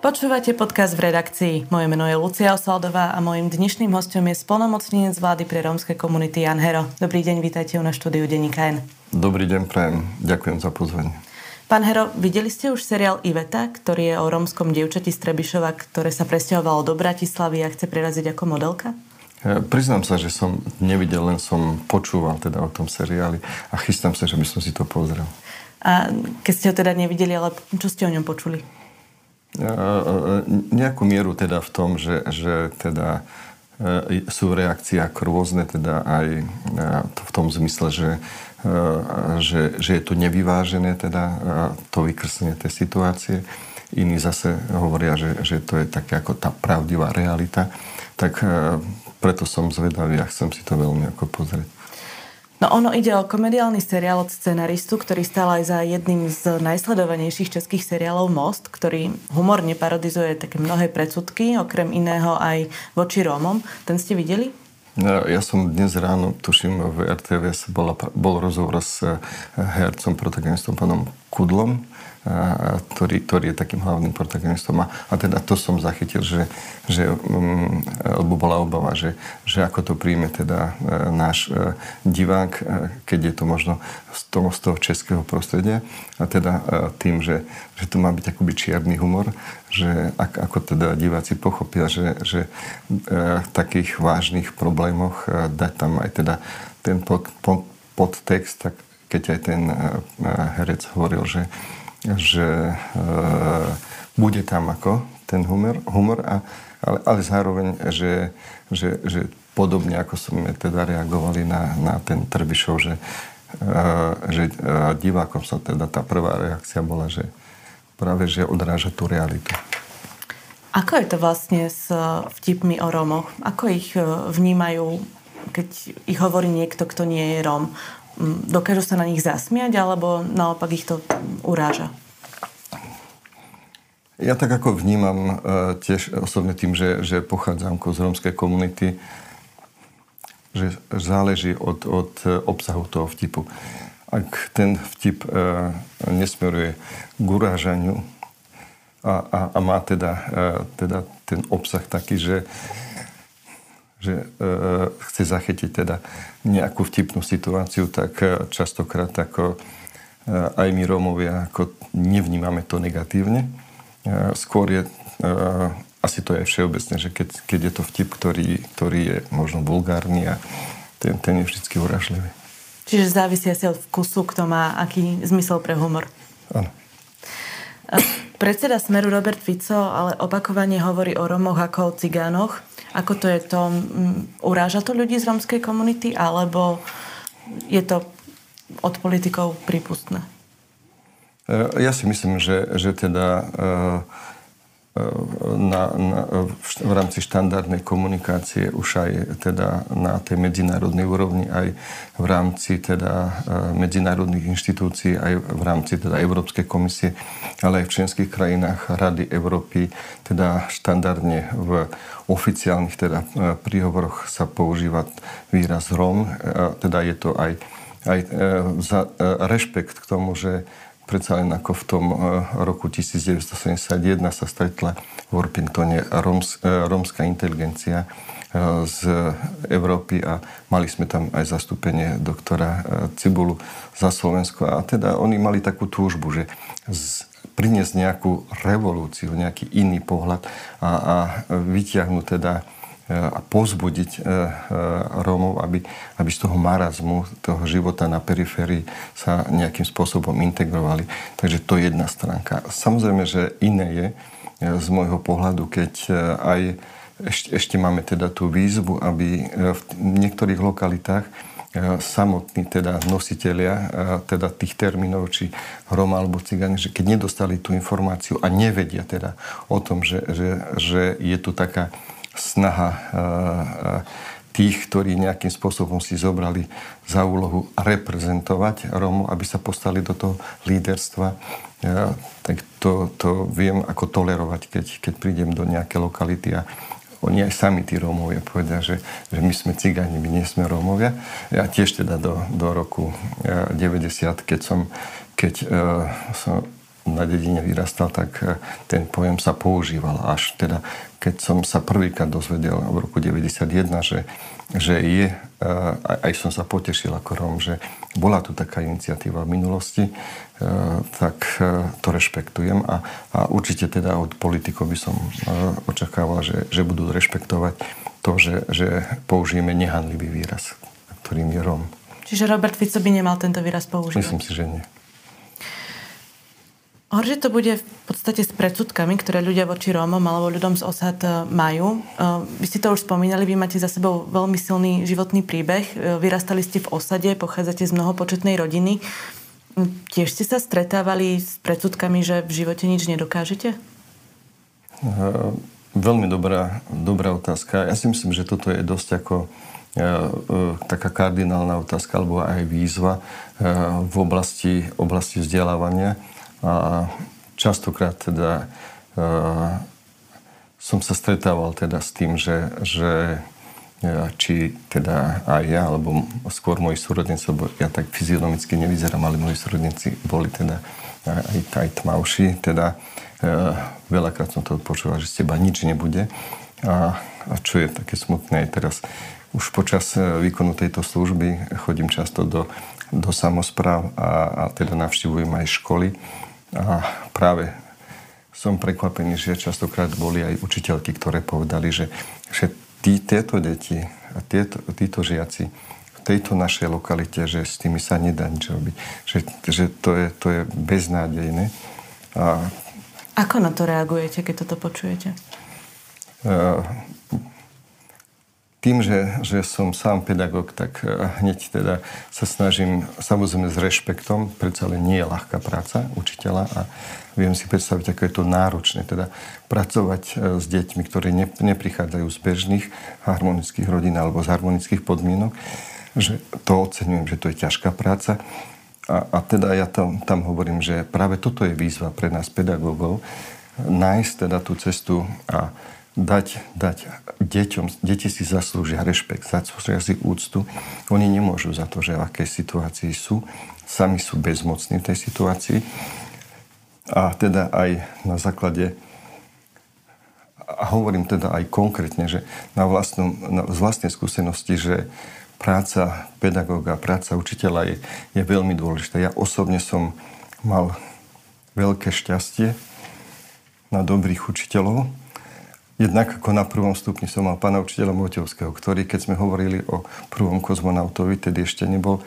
Počúvate podcast v redakcii. Moje meno je Lucia Osaldová a mojim dnešným hostom je spolnomocnenec vlády pre rómske komunity Jan Hero. Dobrý deň, vítajte u na štúdiu Deníka N. Dobrý deň, prajem. Ďakujem za pozvanie. Pán Hero, videli ste už seriál Iveta, ktorý je o rómskom dievčati z Trebišova, ktoré sa presťahovalo do Bratislavy a chce preraziť ako modelka? Ja, priznám sa, že som nevidel, len som počúval teda o tom seriáli a chystám sa, že by som si to pozrel. A keď ste ho teda nevideli, ale čo ste o ňom počuli? Nejakú mieru teda v tom, že, že teda e, sú reakcie ako rôzne, teda aj e, v tom zmysle, že, e, že, že je to nevyvážené, teda to vykrsenie tej situácie. Iní zase hovoria, že, že to je také ako tá pravdivá realita. Tak preto som zvedavý a chcem si to veľmi ako pozrieť. No ono ide o komediálny seriál od scenaristu, ktorý stal aj za jedným z najsledovanejších českých seriálov Most, ktorý humorne parodizuje také mnohé predsudky, okrem iného aj voči Rómom. Ten ste videli? No, ja som dnes ráno, tuším, v RTVS bol, bol rozhovor s eh, hercom, protagonistom pánom Kudlom ktorý, ktorý je takým hlavným protagonistom. A, a teda to som zachytil, že, že um, lebo bola obava, že, že ako to príjme teda e, náš e, divák, e, keď je to možno z toho, z toho českého prostredia. A teda tým, že, že to má byť akoby čierny humor, že ak, ako teda diváci pochopia, že, že v takých vážnych problémoch dať tam aj teda ten pod, pod, podtext, tak keď aj ten herec hovoril, že že e, bude tam ako ten humor, humor a, ale, ale zároveň, že, že, že podobne ako sme teda reagovali na, na ten Trbišov, že, e, že e, divákom sa teda tá prvá reakcia bola, že práve, že odráža tú realitu. Ako je to vlastne s vtipmi o Rómoch? Ako ich vnímajú, keď ich hovorí niekto, kto nie je Róm? Dokážu sa na nich zasmiať, alebo naopak ich to uráža? Ja tak ako vnímam e, tiež osobne tým, že, že pochádzam z rómskej komunity, že záleží od, od obsahu toho vtipu. Ak ten vtip e, nesmeruje k urážaniu a, a, a má teda, e, teda ten obsah taký, že že e, chce zachytiť teda nejakú vtipnú situáciu, tak e, častokrát ako e, aj my Rómovia ako nevnímame to negatívne. Skôr je, asi to je všeobecné, že keď, keď je to vtip, ktorý, ktorý je možno vulgárny a ten, ten je vždy uražlivý. Čiže závisí asi od vkusu, kto má aký zmysel pre humor. Áno. Predseda Smeru Robert Fico ale opakovane hovorí o Romoch ako o cigánoch. Ako to je to? Uráža to ľudí z romskej komunity alebo je to od politikov prípustné? E, ja si myslím, že, že teda e, na, na, v rámci štandardnej komunikácie už aj teda na tej medzinárodnej úrovni, aj v rámci teda medzinárodných inštitúcií, aj v rámci teda Európskej komisie, ale aj v členských krajinách Rady Európy, teda štandardne v oficiálnych teda e, príhovoroch sa používa výraz Rom, e, teda je to aj, aj e, za rešpekt k tomu, že predsa len ako v tom roku 1971 sa stretla v Orpingtone roms, rómska inteligencia z Európy a mali sme tam aj zastúpenie doktora Cibulu za Slovensko. A teda oni mali takú túžbu, že priniesť nejakú revolúciu, nejaký iný pohľad a, a vytiahnuť teda a pozbudiť Rómov, aby, aby z toho marazmu, toho života na periférii sa nejakým spôsobom integrovali. Takže to je jedna stránka. Samozrejme, že iné je z môjho pohľadu, keď aj ešte, ešte máme teda tú výzvu, aby v niektorých lokalitách E, samotní teda nositeľia e, teda tých termínov, či Roma alebo Cigáni, že keď nedostali tú informáciu a nevedia teda o tom, že, že, že je tu taká snaha e, tých, ktorí nejakým spôsobom si zobrali za úlohu reprezentovať Rómov, aby sa postali do toho líderstva, tak to, to viem ako tolerovať, keď, keď prídem do nejaké lokality a oni aj sami, tí Rómovia, povedia, že, že my sme cigáni, my nie sme Rómovia. Ja tiež teda do, do roku 90, eh, keď som, keď, uh, som na dedine vyrastal, tak uh, ten pojem sa používal. Až teda, keď som sa prvýkrát dozvedel v roku 91, že, že je, uh, aj som sa potešil ako Róm, že bola tu taká iniciatíva v minulosti, E, tak e, to rešpektujem a, a určite teda od politikov by som e, očakával, že, že budú rešpektovať to, že, že použijeme nehanlivý výraz, ktorým je Rom. Čiže Robert Fico by nemal tento výraz použiť? Myslím si, že nie. Horšie to bude v podstate s predsudkami, ktoré ľudia voči Rómom alebo ľuďom z osad majú. Vy ste to už spomínali, vy máte za sebou veľmi silný životný príbeh. Vyrastali ste v osade, pochádzate z mnohopočetnej rodiny. Tiež ste sa stretávali s predsudkami, že v živote nič nedokážete? Veľmi dobrá, dobrá otázka. Ja si myslím, že toto je dosť ako taká kardinálna otázka alebo aj výzva v oblasti, oblasti vzdelávania. Častokrát teda uh, som sa stretával teda s tým, že, že či teda aj ja, alebo skôr moji súrodníci, lebo ja tak fyzionomicky nevyzerám, ale moji súrodníci boli teda aj, aj tmavší, teda e, veľakrát som to počúval, že z teba nič nebude. A, a čo je také smutné aj teraz, už počas e, výkonu tejto služby chodím často do, do samozpráv a, a teda navštivujem aj školy. A práve som prekvapený, že častokrát boli aj učiteľky, ktoré povedali, že, že tí, tieto deti a tieto, títo žiaci v tejto našej lokalite, že s tými sa nedá nič robiť. Že, že to, je, to je beznádejné. A, Ako na to reagujete, keď toto počujete? Uh, tým, že, že som sám pedagóg, tak hneď teda sa snažím, samozrejme s rešpektom, predsa len nie je ľahká práca učiteľa a viem si predstaviť, ako je to náročné, teda pracovať e, s deťmi, ktorí ne, neprichádzajú z bežných harmonických rodín alebo z harmonických podmienok, že to oceňujem, že to je ťažká práca. A, a teda ja tam, tam hovorím, že práve toto je výzva pre nás pedagógov, nájsť teda tú cestu a dať, dať deťom, deti si zaslúžia rešpekt, zaslúžia si úctu. Oni nemôžu za to, že v akej situácii sú. Sami sú bezmocní v tej situácii. A teda aj na základe a hovorím teda aj konkrétne, že na, vlastnom, na z vlastnej skúsenosti, že práca pedagóga, práca učiteľa je, je veľmi dôležitá. Ja osobne som mal veľké šťastie na dobrých učiteľov, Jednak ako na prvom stupni som mal pána učiteľa Moťovského, ktorý, keď sme hovorili o prvom kozmonautovi, tedy ešte nebol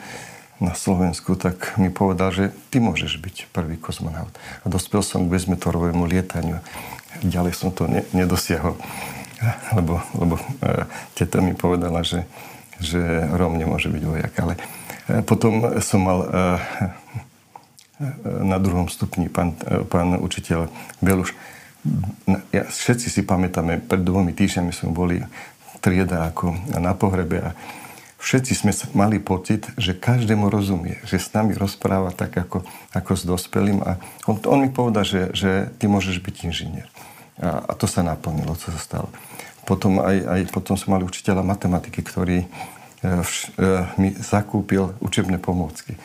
na Slovensku, tak mi povedal, že ty môžeš byť prvý kozmonaut. A dospel som k bezmetorovému lietaniu. Ďalej som to ne, nedosiahol, lebo, lebo e, teta mi povedala, že, že Rom nemôže byť vojak. Ale e, potom som mal e, e na druhom stupni pán, e, pán učiteľ Beluš ja, všetci si pamätáme, pred dvomi týždňami sme boli trieda ako na pohrebe a všetci sme mali pocit, že každému rozumie, že s nami rozpráva tak ako, ako s dospelým a on, on mi povedal, že, že ty môžeš byť inžinier. A, a to sa naplnilo, co sa stalo. Potom aj, aj potom sme mali učiteľa matematiky, ktorý e, vš, e, mi zakúpil učebné pomôcky e,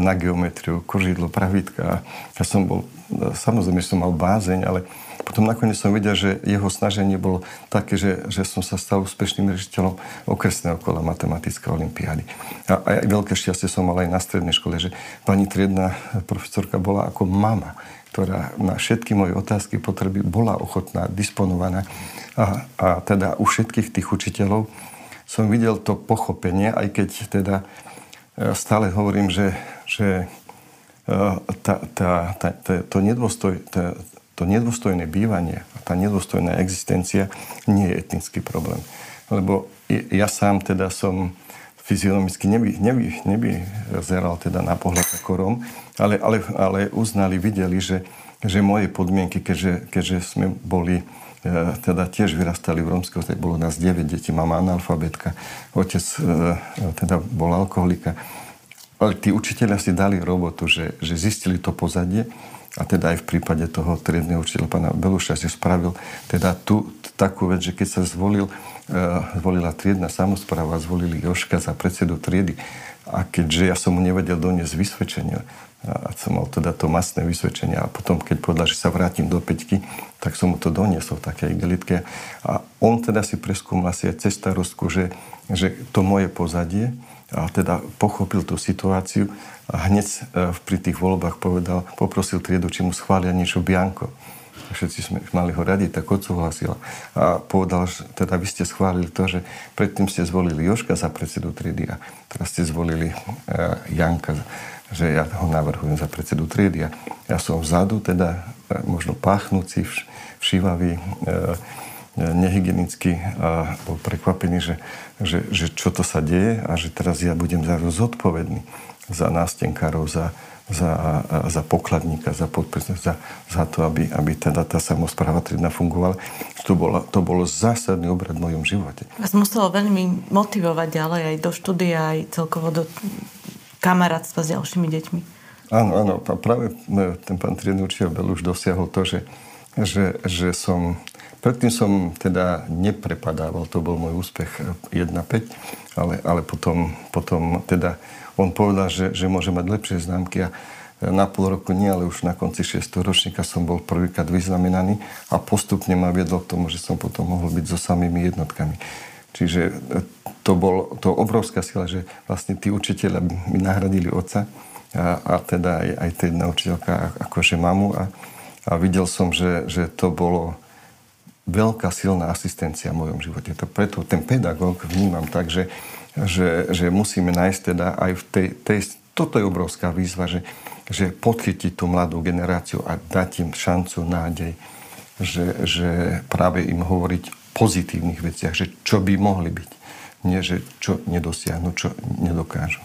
na geometriu, kožidlo, pravidka. Ja som bol, samozrejme, som mal bázeň, ale potom nakoniec som videl, že jeho snaženie bolo také, že, že som sa stal úspešným riešiteľom okresného kola matematické olimpiády. A aj veľké šťastie som mal aj na strednej škole, že pani triedna profesorka bola ako mama ktorá na všetky moje otázky, potreby bola ochotná, disponovaná. A, a teda u všetkých tých učiteľov som videl to pochopenie, aj keď teda e, stále hovorím, že, že tá, tá, tá, to, nedôstoj, tá, to nedôstojné bývanie a tá nedôstojná existencia nie je etnický problém. Lebo ja sám teda som fyzionomicky neby, neby, nevyzeral teda na pohľad ako Rom, ale, ale, ale uznali, videli, že, že moje podmienky, keďže, keďže sme boli e, teda tiež vyrastali v romského, tak bolo nás 9 detí, mama analfabetka, otec e, teda bol alkoholika. Ale tí učiteľia si dali robotu, že, že zistili to pozadie a teda aj v prípade toho triedného učiteľa pána Beluša si spravil teda tú takú vec, že keď sa zvolil Eh, zvolila triedna samozpráva, zvolili Joška za predsedu triedy. A keďže ja som mu nevedel doniesť vysvedčenie, a som mal teda to masné vysvedčenie a potom, keď povedal, že sa vrátim do Peťky, tak som mu to doniesol v takej igelitke. A on teda si preskúmal asi aj cez starostku, že, že to moje pozadie, a teda pochopil tú situáciu a hneď eh, pri tých voľbách povedal, poprosil triedu, či mu schvália niečo bianko všetci sme mali ho radiť, tak odsúhlasil. A povedal, že teda vy ste schválili to, že predtým ste zvolili Joška za predsedu triedy a teraz ste zvolili uh, Janka, že ja ho navrhujem za predsedu triedy. A ja som vzadu, teda uh, možno páchnúci, vš, všívavý, uh, nehygienicky a bol prekvapený, že, že, že čo to sa deje a že teraz ja budem za zodpovedný za nástenkárov, za, za, za pokladníka, za podpis, za, za to, aby, aby teda tá samozpráva triedna fungovala. To, bolo, to bolo zásadný obrad v mojom živote. Vás muselo veľmi motivovať ďalej aj do štúdia, aj celkovo do kamarátstva s ďalšími deťmi. Áno, áno. A práve e, ten pán triedny učiteľ už dosiahol to, že, že, že som... Predtým som teda neprepadával, to bol môj úspech 1-5, ale, ale potom, potom teda on povedal, že, že môže mať lepšie známky a na pol roku nie, ale už na konci 6. ročníka som bol prvýkrát vyznamenaný a postupne ma viedol k tomu, že som potom mohol byť so samými jednotkami. Čiže e, to bol to obrovská sila, že vlastne tí učiteľia mi nahradili otca a, a teda aj, aj tá jedna učiteľka akože mamu a, a videl som, že, že to bolo veľká silná asistencia v mojom živote. To preto ten pedagóg vnímam tak, že že, že musíme nájsť teda aj v tej, tej toto je obrovská výzva, že, že podchytiť tú mladú generáciu a dať im šancu, nádej, že, že práve im hovoriť o pozitívnych veciach, že čo by mohli byť, nie že čo nedosiahnu, čo nedokážu.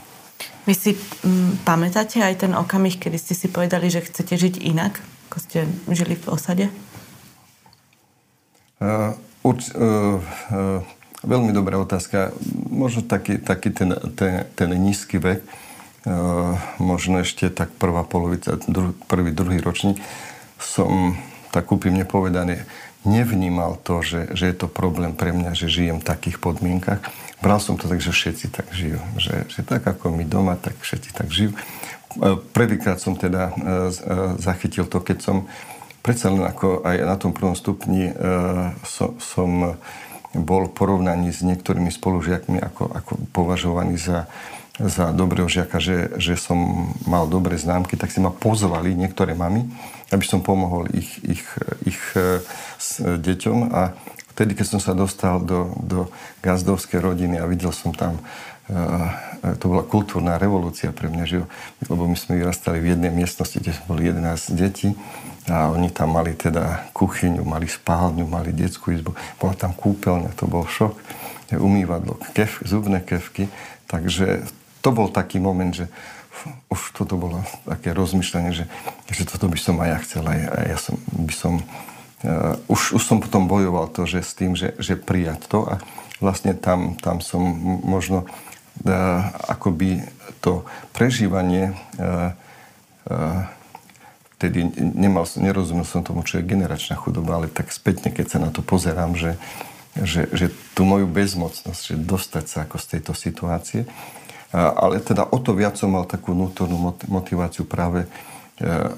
Vy si m, pamätáte aj ten okamih, kedy ste si povedali, že chcete žiť inak, ako ste žili v osade? Uh, urč, uh, uh, Veľmi dobrá otázka. Možno taký, taký ten, ten, ten nízky vek, možno ešte tak prvá polovica, dru, prvý, druhý ročník, som tak úprimne povedané nevnímal to, že, že je to problém pre mňa, že žijem v takých podmienkach. Bral som to tak, že všetci tak žijú. Že, že tak ako my doma, tak všetci tak žijú. Prvýkrát som teda zachytil to, keď som predsa len ako aj na tom prvom stupni som, som bol v porovnaní s niektorými spolužiakmi ako, ako považovaný za, za dobrého žiaka, že, že som mal dobré známky, tak si ma pozvali niektoré mamy, aby som pomohol ich, ich, ich e, s deťom. A vtedy, keď som sa dostal do, do gazdovskej rodiny a videl som tam e, to bola kultúrna revolúcia pre mňa, že, lebo my sme vyrastali v jednej miestnosti, kde boli 11 detí a oni tam mali teda kuchyňu, mali spálňu, mali detskú izbu. Bola tam kúpeľňa, to bol šok. Umývadlo, kef, zubné kevky. Takže to bol taký moment, že už toto bolo také rozmýšľanie, že, že toto by som aj ja chcel. Aj ja som, by som... Uh, už, už som potom bojoval to, že s tým, že, že prijať to a vlastne tam, tam som možno uh, akoby to prežívanie uh, uh, vtedy nemal, nerozumel som tomu, čo je generačná chudoba, ale tak spätne, keď sa na to pozerám, že, že, že tú moju bezmocnosť, že dostať sa ako z tejto situácie. Ale teda o to viac som mal takú vnútornú motiváciu práve E,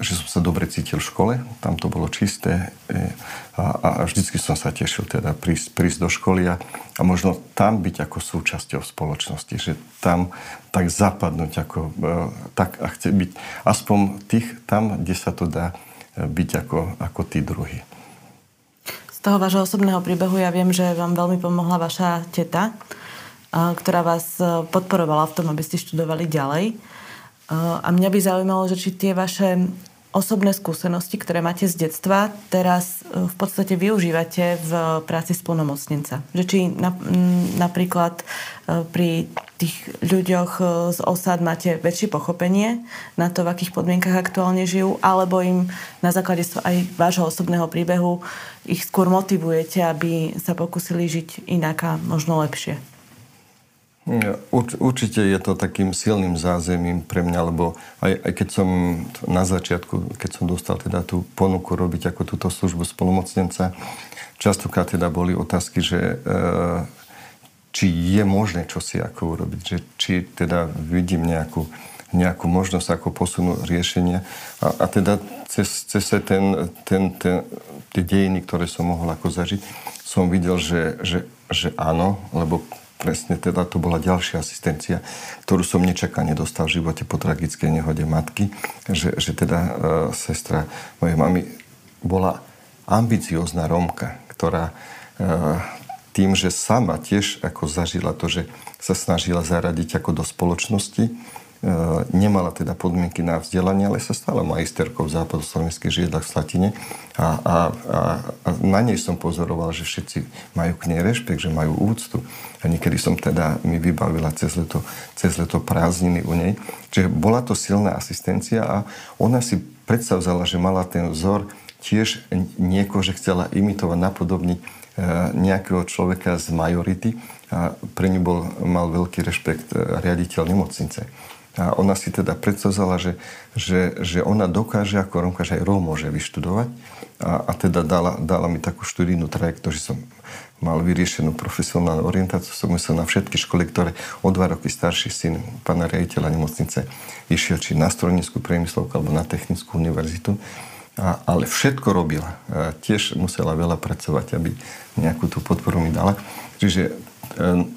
že som sa dobre cítil v škole, tam to bolo čisté e, a, a vždycky som sa tešil teda prísť, prísť do školy a, a možno tam byť ako súčasťou spoločnosti, že tam tak zapadnúť ako, e, tak a chce byť aspoň tých tam, kde sa to dá byť ako, ako tí druhí. Z toho vášho osobného príbehu ja viem, že vám veľmi pomohla vaša teta, ktorá vás podporovala v tom, aby ste študovali ďalej. A mňa by zaujímalo, že či tie vaše osobné skúsenosti, ktoré máte z detstva, teraz e, v podstate využívate v práci splnomocnenca. Že či na, napríklad e, pri tých ľuďoch e, z osad máte väčšie pochopenie na to, v akých podmienkach aktuálne žijú, alebo im na základe aj vášho osobného príbehu ich skôr motivujete, aby sa pokusili žiť inak a možno lepšie. Určite je to takým silným zázemím pre mňa, lebo aj, aj keď som na začiatku, keď som dostal teda tú ponuku robiť ako túto službu spolumocnenca, častokrát teda boli otázky, že e, či je možné čosi ako urobiť, že či teda vidím nejakú, nejakú možnosť ako posunúť riešenia. A, a teda cez, cez ten, ten, ten, tie dejiny, ktoré som mohol ako zažiť, som videl, že, že, že áno, lebo presne teda to bola ďalšia asistencia, ktorú som nečakane dostal v živote po tragickej nehode matky, že, že teda e, sestra mojej mamy bola ambiciózna Rómka, ktorá e, tým, že sama tiež ako zažila to, že sa snažila zaradiť ako do spoločnosti, nemala teda podmienky na vzdelanie, ale sa stala majsterkou v západoslovenských žiedlach v Slatine a, a, a, a na nej som pozoroval, že všetci majú k nej rešpekt, že majú úctu. A niekedy som teda mi vybavila cez leto, cez leto prázdniny u nej. Čiže bola to silná asistencia a ona si predstavzala, že mala ten vzor tiež niekoho, že chcela imitovať, napodobniť e, nejakého človeka z majority a pre ňu bol, mal veľký rešpekt e, riaditeľ nemocnice. A ona si teda predstavzala, že, že, že ona dokáže ako Romka, že aj Róm môže vyštudovať. A, a teda dala, dala mi takú študijnú trajektóriu, že som mal vyriešenú profesionálnu orientáciu. Som musel na všetky školy, ktoré o dva roky starší syn pána riaditeľa nemocnice išiel či na strojníckú priemyslovku alebo na technickú univerzitu. A, ale všetko robila. A tiež musela veľa pracovať, aby nejakú tú podporu mi dala. Čiže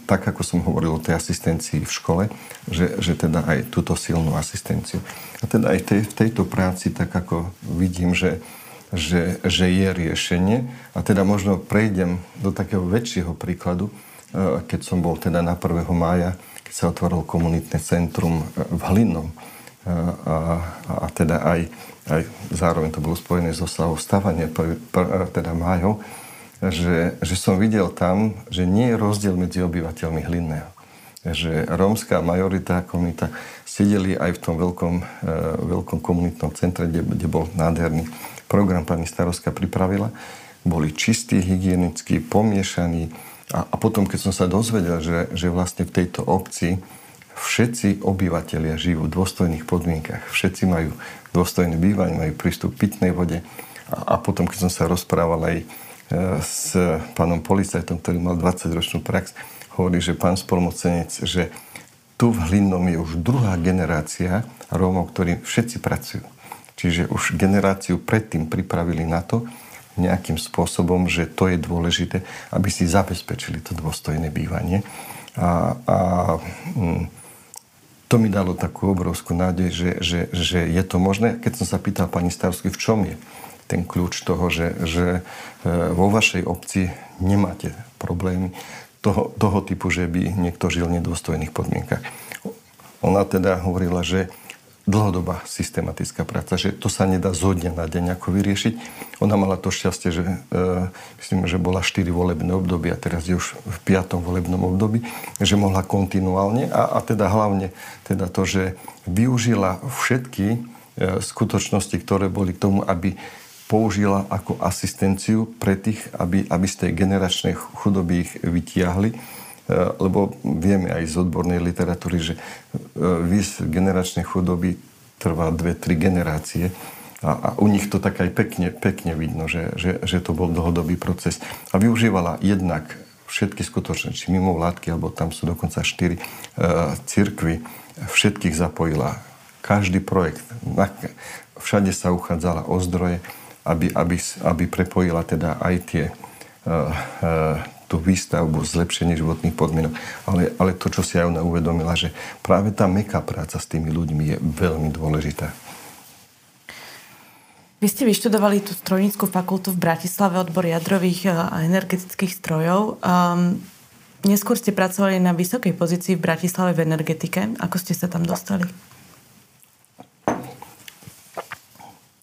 tak ako som hovoril o tej asistencii v škole, že, že teda aj túto silnú asistenciu. A teda aj tej, v tejto práci tak ako vidím, že, že, že je riešenie. A teda možno prejdem do takého väčšieho príkladu, e, keď som bol teda na 1. mája, keď sa otvorilo komunitné centrum e, v Hlinnom. A, a teda aj, aj zároveň to bolo spojené so oslavou stavania, teda májov že, že som videl tam, že nie je rozdiel medzi obyvateľmi Hlinného. Že rómska majorita, komunita sedeli aj v tom veľkom, e, veľkom komunitnom centre, kde, kde bol nádherný program pani starostka pripravila. Boli čistí, hygienickí, pomiešaní. A, a potom, keď som sa dozvedel, že, že vlastne v tejto obci všetci obyvateľia žijú v dôstojných podmienkach. Všetci majú dôstojné bývanie, majú prístup k pitnej vode. A, a potom, keď som sa rozprával aj s pánom policajtom, ktorý mal 20-ročnú prax, hovorí, že pán spolmocenec, že tu v Hlinnom je už druhá generácia Rómov, ktorí všetci pracujú. Čiže už generáciu predtým pripravili na to nejakým spôsobom, že to je dôležité, aby si zabezpečili to dôstojné bývanie. A, a mm, to mi dalo takú obrovskú nádej, že, že, že je to možné. Keď som sa pýtal pani Stavsky, v čom je, ten kľúč toho, že, že e, vo vašej obci nemáte problémy toho, toho typu, že by niekto žil v nedôstojných podmienkach. Ona teda hovorila, že dlhodobá systematická práca, že to sa nedá zo dňa na deň ako vyriešiť. Ona mala to šťastie, že e, myslím, že bola 4 volebné obdobie a teraz je už v 5. volebnom období, že mohla kontinuálne a, a teda hlavne teda to, že využila všetky e, skutočnosti, ktoré boli k tomu, aby použila ako asistenciu pre tých, aby, aby z tej generačnej chudoby ich vytiahli. E, lebo vieme aj z odbornej literatúry, že e, vys generačnej chudoby trvá dve, tri generácie. A, a u nich to tak aj pekne, pekne vidno, že, že, že to bol dlhodobý proces. A využívala jednak všetky skutočné, či mimo vládky, alebo tam sú dokonca štyri e, cirkvy, všetkých zapojila. Každý projekt, všade sa uchádzala o zdroje aby, aby, aby prepojila teda aj tie, uh, uh, tú výstavbu, zlepšenie životných podmienok. Ale, ale to, čo si aj ona uvedomila, že práve tá meká práca s tými ľuďmi je veľmi dôležitá. Vy Vy ste vyštudovali tú strojníckú fakultu v Bratislave, odbor jadrových a energetických strojov. Um, neskôr ste pracovali na vysokej pozícii v Bratislave v energetike. Ako ste sa tam dostali?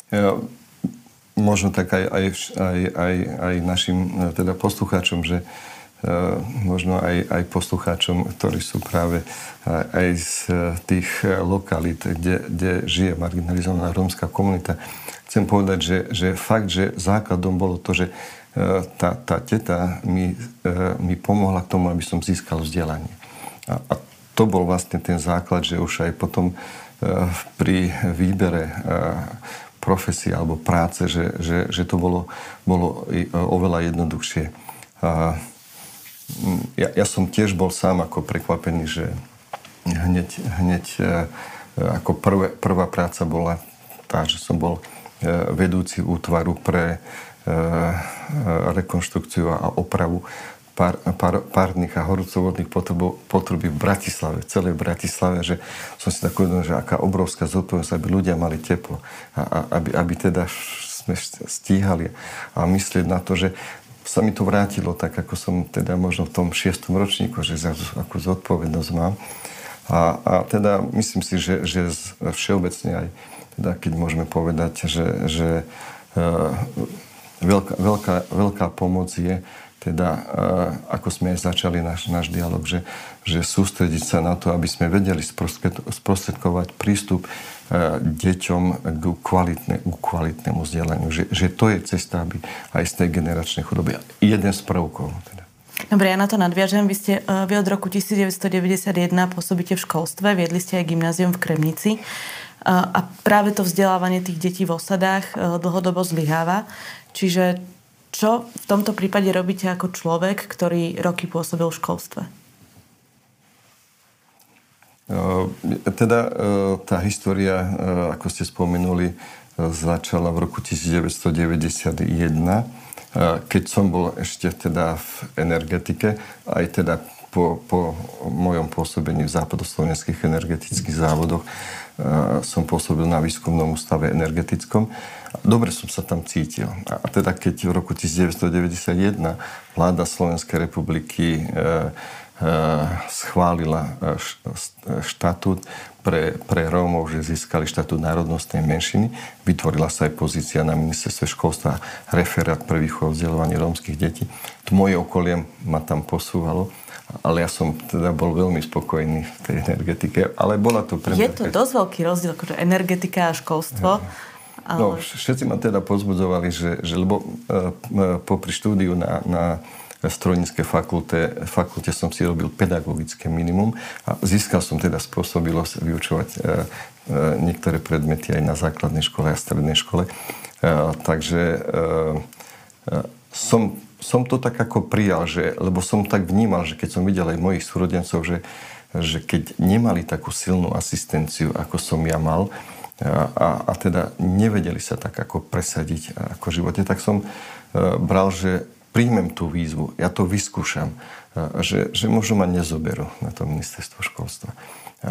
Ja, možno tak aj, aj, aj, aj, aj našim teda poslucháčom, že uh, možno aj, aj poslucháčom, ktorí sú práve aj, aj z tých lokalít, kde, kde žije marginalizovaná rómska komunita, chcem povedať, že, že fakt, že základom bolo to, že e, tá, tá teta mi, e, mi pomohla k tomu, aby som získal vzdelanie. A, a to bol vlastne ten základ, že už aj potom e, pri výbere profesie alebo práce, že, že, že to bolo, bolo oveľa jednoduchšie. A ja, ja som tiež bol sám ako prekvapený, že hneď, hneď ako prvé, prvá práca bola tá, že som bol E, vedúci útvaru pre e, e, rekonštrukciu a opravu pár, pár, párnych a horúcovodných potrubí v Bratislave, v celej Bratislave, že som si tak uvedomil, že aká obrovská zodpovednosť, aby ľudia mali teplo a, a aby, aby teda sme stíhali a myslieť na to, že sa mi to vrátilo tak, ako som teda možno v tom šiestom ročníku, že za akú zodpovednosť mám. A, a teda myslím si, že, že všeobecne aj teda keď môžeme povedať, že, že e, veľká, veľká, veľká pomoc je teda, e, ako sme začali náš, náš dialog, že, že sústrediť sa na to, aby sme vedeli sprostredkovať prístup e, deťom k, kvalitné, k kvalitnému vzdelaniu. Že, že to je cesta, aby aj z tej generačnej chudoby. Jeden z prvkov. Teda. Dobre, ja na to nadviažem. Vy ste vy od roku 1991 pôsobíte v školstve, viedli ste aj gymnázium v Kremnici. A práve to vzdelávanie tých detí v osadách e, dlhodobo zlyháva. Čiže čo v tomto prípade robíte ako človek, ktorý roky pôsobil v školstve? Teda tá história, ako ste spomenuli, začala v roku 1991, keď som bol ešte teda v energetike, aj teda po, po mojom pôsobení v západoslovenských energetických závodoch som pôsobil na výskumnom ústave energetickom. Dobre som sa tam cítil. A teda keď v roku 1991 vláda Slovenskej republiky e, e, schválila e, štatút pre, pre Rómov, že získali štatút národnostnej menšiny. Vytvorila sa aj pozícia na ministerstve školstva referát pre výchovu vzdelávanie rómskych detí. To moje okolie ma tam posúvalo ale ja som teda bol veľmi spokojný v tej energetike, ale bola to pre mňa... Je to dosť veľký rozdiel, akože energetika a školstvo. Ale... No, všetci ma teda pozbudzovali, že, že lebo uh, popri štúdiu na, na strojníckej fakulte, fakulte som si robil pedagogické minimum a získal som teda spôsobilosť vyučovať uh, uh, niektoré predmety aj na základnej škole a strednej škole. Uh, takže uh, uh, som som to tak ako prijal, že, lebo som tak vnímal, že keď som videl aj mojich súrodencov, že, že keď nemali takú silnú asistenciu, ako som ja mal, a, a, a teda nevedeli sa tak ako presadiť ako živote, tak som e, bral, že príjmem tú výzvu, ja to vyskúšam, e, že, že možno ma nezoberú na to ministerstvo školstva.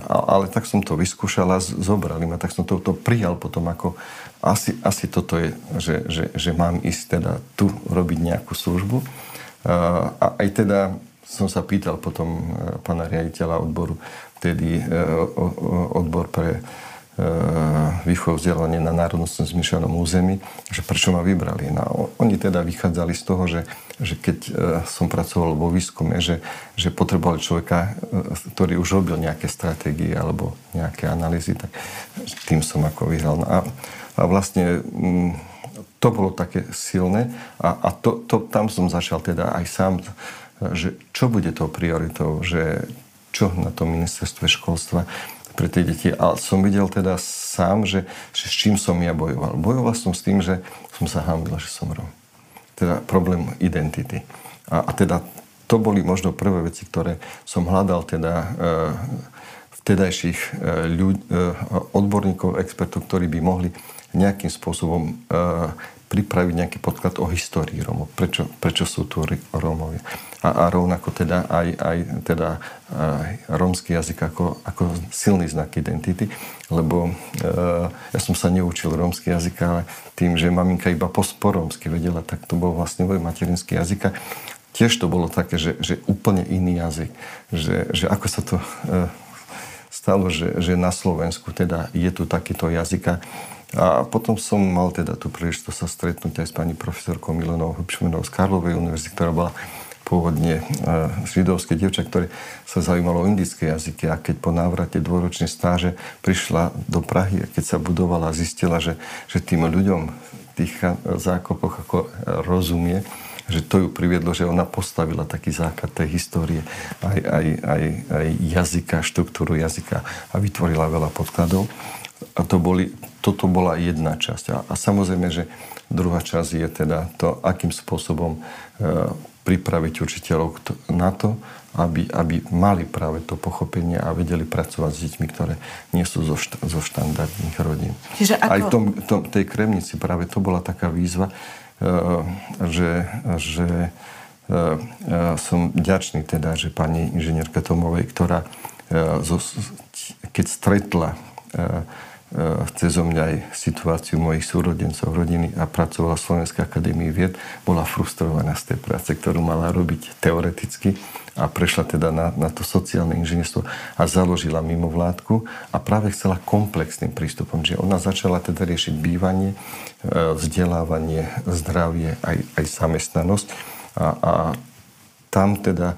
Ale tak som to vyskúšal a zobrali ma, tak som to, to prijal potom ako asi, asi toto je, že, že, že mám ísť teda tu robiť nejakú službu. A aj teda som sa pýtal potom e, pána riaditeľa odboru, vtedy e, odbor pre výchovu vzdelanie na národnostnom zmiešanom území, že prečo ma vybrali. No, oni teda vychádzali z toho, že, že keď e, som pracoval vo výskume, že, že potrebovali človeka, e, ktorý už robil nejaké stratégie alebo nejaké analýzy, tak tým som ako vyhral. No a, a vlastne mm, to bolo také silné a, a to, to, tam som začal teda aj sám, že čo bude tou prioritou, že čo na tom ministerstve školstva pre tie deti. A som videl teda sám, že, že s čím som ja bojoval. Bojoval som s tým, že som sa hambil, že som Rom. Teda problém identity. A, a teda to boli možno prvé veci, ktoré som hľadal teda e, vtedajších e, ľud, e, odborníkov, expertov, ktorí by mohli nejakým spôsobom e, pripraviť nejaký podklad o histórii Rómov. Prečo, prečo sú tu Rómovia. A, a rovnako teda aj, aj teda aj rómsky jazyk ako, ako silný znak identity, lebo e, ja som sa neučil rómsky jazyk, ale tým, že maminka iba po, rómsky vedela, tak to bol vlastne môj materinský jazyk. Tiež to bolo také, že, že úplne iný jazyk. Že, že ako sa to e, stalo, že, že na Slovensku teda je tu takýto jazyk. A potom som mal teda tú príležitosť sa stretnúť aj s pani profesorkou Milenou Hubšmenou z Karlovej univerzity, ktorá bola pôvodne e, židovské dievča, ktoré sa zaujímalo o indické jazyky a keď po návrate dvoročnej stáže prišla do Prahy a keď sa budovala a zistila, že, že tým ľuďom v tých zákopoch ako rozumie, že to ju priviedlo, že ona postavila taký základ tej histórie, aj, aj, aj, aj jazyka, štruktúru jazyka a vytvorila veľa podkladov. A to boli, toto bola jedna časť. A, a samozrejme, že druhá časť je teda to, akým spôsobom e, pripraviť učiteľov na to, aby, aby mali práve to pochopenie a vedeli pracovať s deťmi, ktoré nie sú zo, št- zo štandardných rodín. Čiže ako... Aj v tom, tom, tej Kremnici práve to bola taká výzva, uh, že, že uh, uh, som ďačný teda, že pani inžinierka Tomovej, ktorá keď stretla uh, cez mňa aj situáciu mojich súrodencov, rodiny a pracovala v Slovenskej akadémii vied, bola frustrovaná z tej práce, ktorú mala robiť teoreticky a prešla teda na, na to sociálne inžinierstvo a založila mimovládku a práve chcela komplexným prístupom, že ona začala teda riešiť bývanie, e, vzdelávanie, zdravie, aj, aj zamestnanosť. A, a tam teda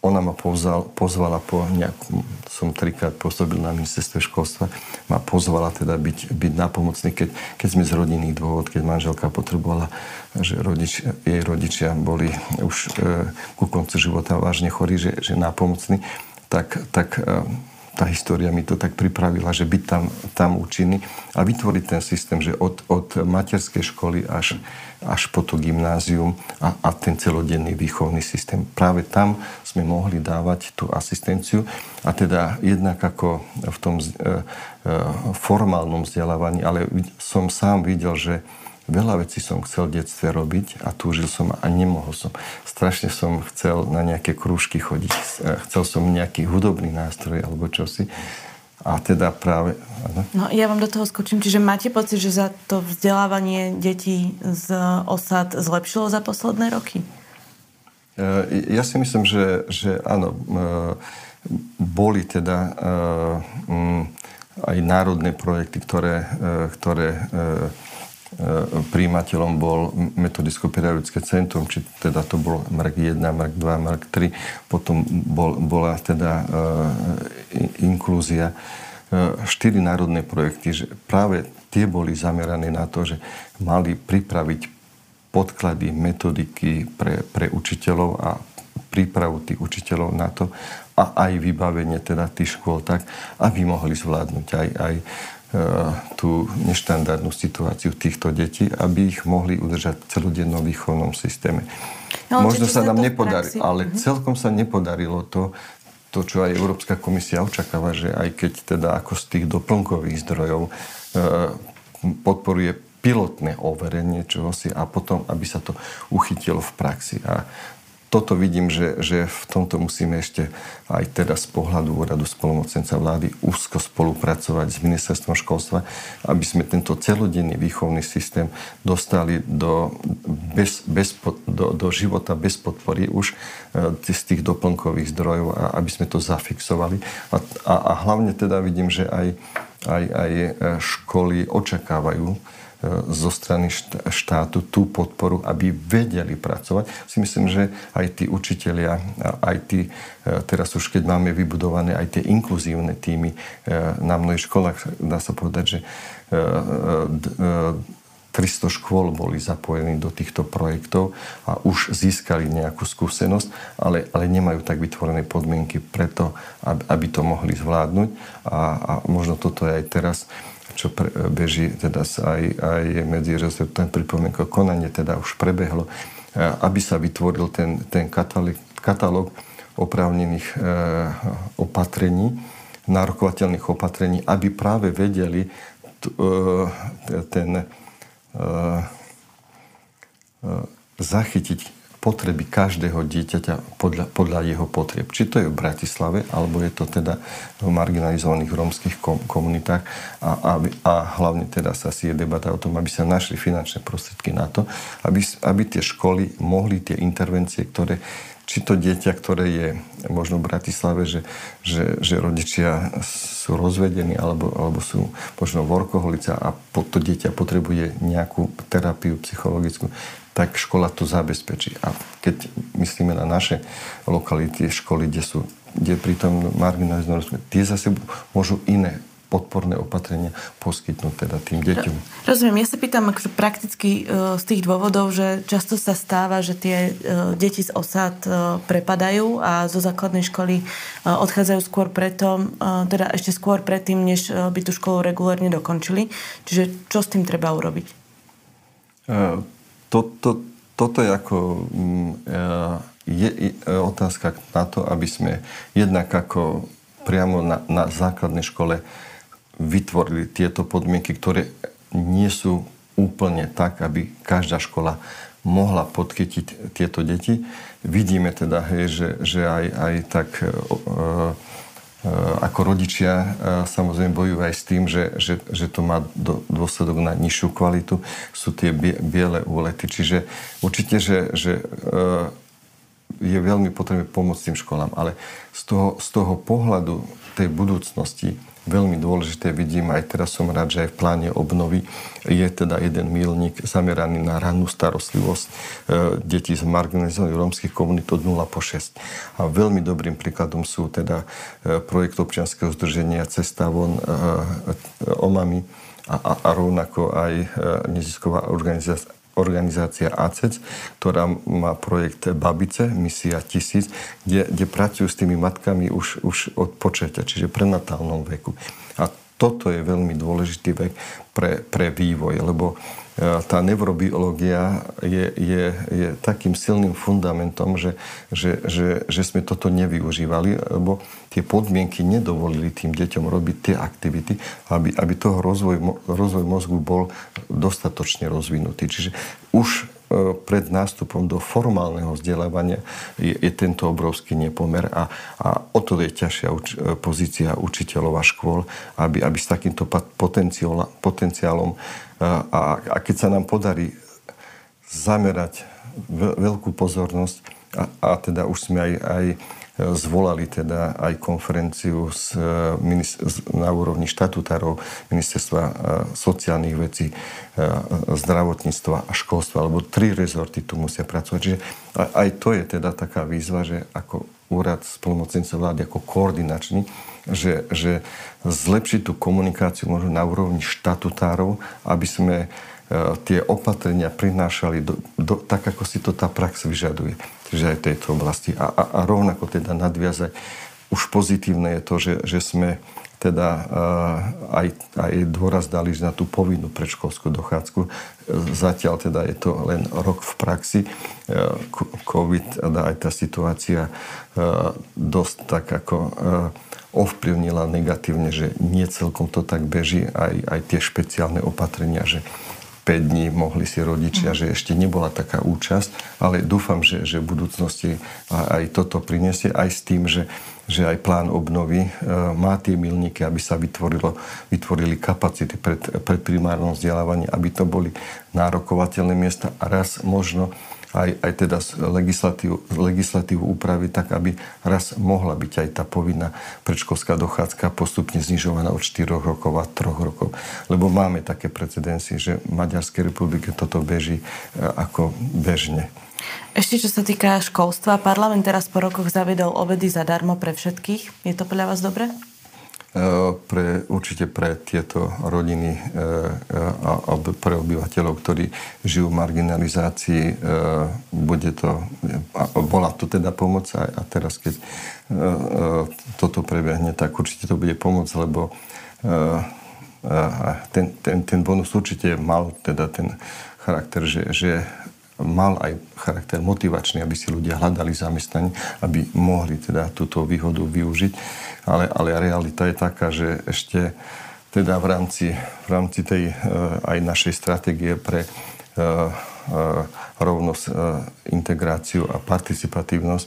ona ma pozval, pozvala po nejakom, som trikrát pôsobil na ministerstve školstva, ma pozvala teda byť, byť napomocný, keď, keď sme z rodinných dôvod, keď manželka potrebovala, že rodič, jej rodičia boli už e, ku koncu života vážne chorí, že, že napomocný, tak, tak e, tá história mi to tak pripravila, že byť tam, tam účinný a vytvoriť ten systém, že od, od materskej školy až, až po to gymnázium a, a ten celodenný výchovný systém. Práve tam sme mohli dávať tú asistenciu a teda jednak ako v tom e, e, formálnom vzdelávaní, ale som sám videl, že Veľa vecí som chcel v detstve robiť a túžil som a nemohol som. Strašne som chcel na nejaké krúžky chodiť. Chcel som nejaký hudobný nástroj alebo čosi. A teda práve... No ja vám do toho skočím. Čiže máte pocit, že za to vzdelávanie detí z osad zlepšilo za posledné roky? E, ja si myslím, že, že áno. E, boli teda e, aj národné projekty, ktoré, ktoré príjimateľom bol metodicko-pedagogické centrum, či teda to bol MRK 1, MRK 2, MRK 3, potom bol, bola teda e, inklúzia. E, štyri národné projekty, že práve tie boli zamerané na to, že mali pripraviť podklady, metodiky pre, pre učiteľov a prípravu tých učiteľov na to a aj vybavenie teda tých škôl tak, aby mohli zvládnuť aj, aj E, tú neštandardnú situáciu týchto detí, aby ich mohli udržať v celodennom výchovnom systéme. No, Možno sa nám nepodarilo, ale mm-hmm. celkom sa nepodarilo to, to, čo aj Európska komisia očakáva, že aj keď teda ako z tých doplnkových zdrojov e, podporuje pilotné overenie čohosi a potom, aby sa to uchytilo v praxi. A toto vidím, že, že v tomto musíme ešte aj teda z pohľadu úradu spolomocenca vlády úzko spolupracovať s ministerstvom školstva, aby sme tento celodenný výchovný systém dostali do, bez, bez, do, do života bez podpory už e, z tých doplnkových zdrojov a aby sme to zafixovali. A, a, a hlavne teda vidím, že aj, aj, aj e, školy očakávajú, zo strany štátu tú podporu, aby vedeli pracovať. Si myslím, že aj tí učitelia, aj tí, e, teraz už keď máme vybudované aj tie inkluzívne týmy e, na mnohých školách, dá sa povedať, že 300 e, škôl boli zapojení do týchto projektov a už získali nejakú skúsenosť, ale, ale nemajú tak vytvorené podmienky preto, aby to mohli zvládnuť. A, a možno toto je aj teraz čo pre, beží teda aj, aj medzi ten pripomienko konanie teda už prebehlo, aby sa vytvoril ten, ten katalóg, katalóg oprávnených e, opatrení, nárokovateľných opatrení, aby práve vedeli t, e, ten e, zachytiť potreby každého dieťaťa podľa, podľa jeho potrieb. Či to je v Bratislave, alebo je to teda v marginalizovaných rómskych komunitách a, a, a hlavne teda sa si je debata o tom, aby sa našli finančné prostriedky na to, aby, aby tie školy mohli tie intervencie, ktoré či to dieťa, ktoré je možno v Bratislave, že, že, že rodičia sú rozvedení alebo, alebo sú možno workoholice a to dieťa potrebuje nejakú terapiu psychologickú, tak škola to zabezpečí. A keď myslíme na naše lokality, školy, kde sú kde pritom marginalizované, tie zase môžu iné podporné opatrenia poskytnúť teda tým deťom. Rozumiem, ja sa pýtam prakticky e, z tých dôvodov, že často sa stáva, že tie e, deti z osad e, prepadajú a zo základnej školy odchádzajú skôr preto, teda ešte skôr predtým, než by tú školu regulárne dokončili. Čiže čo s tým treba urobiť? To, to, toto je ako mm, je otázka na to, aby sme jednak ako priamo na, na základnej škole vytvorili tieto podmienky, ktoré nie sú úplne tak, aby každá škola mohla podchytiť tieto deti. Vidíme teda, hej, že, že aj, aj tak e, e, ako rodičia e, samozrejme bojujú aj s tým, že, že, že to má do, dôsledok na nižšiu kvalitu. Sú tie biele úlety. Čiže určite, že, že e, je veľmi potrebné pomôcť tým školám. Ale z toho, z toho pohľadu tej budúcnosti veľmi dôležité vidím, aj teraz som rád, že aj v pláne obnovy je teda jeden milník zameraný na rannú starostlivosť e, detí z marginalizovaných rómskych komunít od 0 po 6. A veľmi dobrým príkladom sú teda e, projekt občianskeho združenia Cesta von e, OMAMI a, a, a rovnako aj nezisková organizácia organizácia ACEC, ktorá má projekt Babice, Misia tisíc, kde, kde pracujú s tými matkami už, už od početia, čiže prenatálnom veku. A toto je veľmi dôležitý vek pre, pre vývoj, lebo E, tá neurobiológia je, je, je takým silným fundamentom, že, že, že, že sme toto nevyužívali, lebo tie podmienky nedovolili tým deťom robiť tie aktivity, aby, aby toho rozvoj, rozvoj mozgu bol dostatočne rozvinutý. Čiže už e, pred nástupom do formálneho vzdelávania je, je tento obrovský nepomer a, a o to je ťažšia uč, e, pozícia učiteľov a škôl, aby, aby s takýmto potenciálom a, a keď sa nám podarí zamerať veľkú pozornosť a, a teda už sme aj, aj zvolali teda aj konferenciu s, na úrovni štatutárov Ministerstva sociálnych vecí, zdravotníctva a školstva, alebo tri rezorty tu musia pracovať. Čiže aj to je teda taká výzva, že ako úrad splnomocnenca vlády, ako koordinačný, že, že zlepšiť tú komunikáciu možno na úrovni štatutárov, aby sme e, tie opatrenia prinášali do, do, tak, ako si to tá prax vyžaduje. Čiže aj tejto oblasti. A, a, a rovnako teda nadviazať. Už pozitívne je to, že, že sme teda uh, aj, aj dôraz dali na tú povinnú predškolskú dochádzku. Zatiaľ teda je to len rok v praxi. Uh, COVID a aj tá situácia uh, dosť tak ako ovplyvnila negatívne, že nie celkom to tak beží, aj, aj tie špeciálne opatrenia, že 5 dní mohli si rodičia, mm. že ešte nebola taká účasť, ale dúfam, že, že v budúcnosti aj toto prinesie, aj s tým, že, že aj plán obnovy e, má tie milníky, aby sa vytvorilo, vytvorili kapacity pred, pred primárnom vzdelávaním, aby to boli nárokovateľné miesta a raz možno aj, aj teda legislatívu, legislatívu úpravy tak, aby raz mohla byť aj tá povinná predškolská dochádzka postupne znižovaná od 4 rokov a 3 rokov. Lebo máme také precedencie, že v Maďarskej republike toto beží e, ako bežne. Ešte čo sa týka školstva, parlament teraz po rokoch zaviedol obedy zadarmo pre všetkých. Je to podľa vás dobre? Pre, určite pre tieto rodiny e, a, a pre obyvateľov, ktorí žijú v marginalizácii, e, bude to, bola to teda pomoc a, teraz keď e, toto prebehne, tak určite to bude pomoc, lebo ten, ten, ten bonus určite mal teda ten charakter, že, že mal aj charakter motivačný, aby si ľudia hľadali zamestnanie, aby mohli teda túto výhodu využiť. Ale, ale realita je taká, že ešte teda v rámci, v rámci tej e, aj našej stratégie pre e, rovnosť, integráciu a participatívnosť,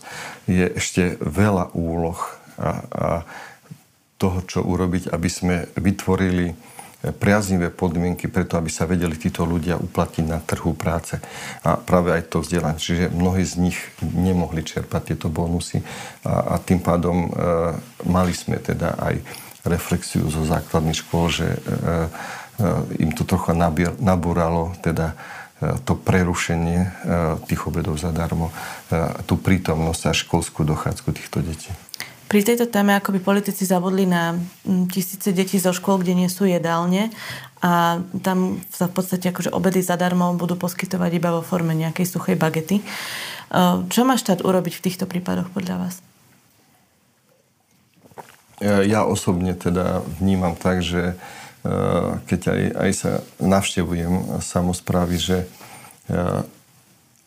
je ešte veľa úloh a, a toho, čo urobiť, aby sme vytvorili priaznivé podmienky preto, aby sa vedeli títo ľudia uplatniť na trhu práce a práve aj to vzdelanie. Čiže mnohí z nich nemohli čerpať tieto bonusy a, a tým pádom e, mali sme teda aj reflexiu zo základných škôl, že e, e, im to trocha nabír, nabúralo teda e, to prerušenie e, tých obedov zadarmo, e, tú prítomnosť a školskú dochádzku týchto detí. Pri tejto téme ako by politici zabudli na mm, tisíce detí zo škôl, kde nie sú jedálne a tam sa v podstate akože obedy zadarmo budú poskytovať iba vo forme nejakej suchej bagety. E, čo má štát urobiť v týchto prípadoch podľa vás? Ja osobne teda vnímam tak, že e, keď aj, aj sa navštevujem samozprávy, že e,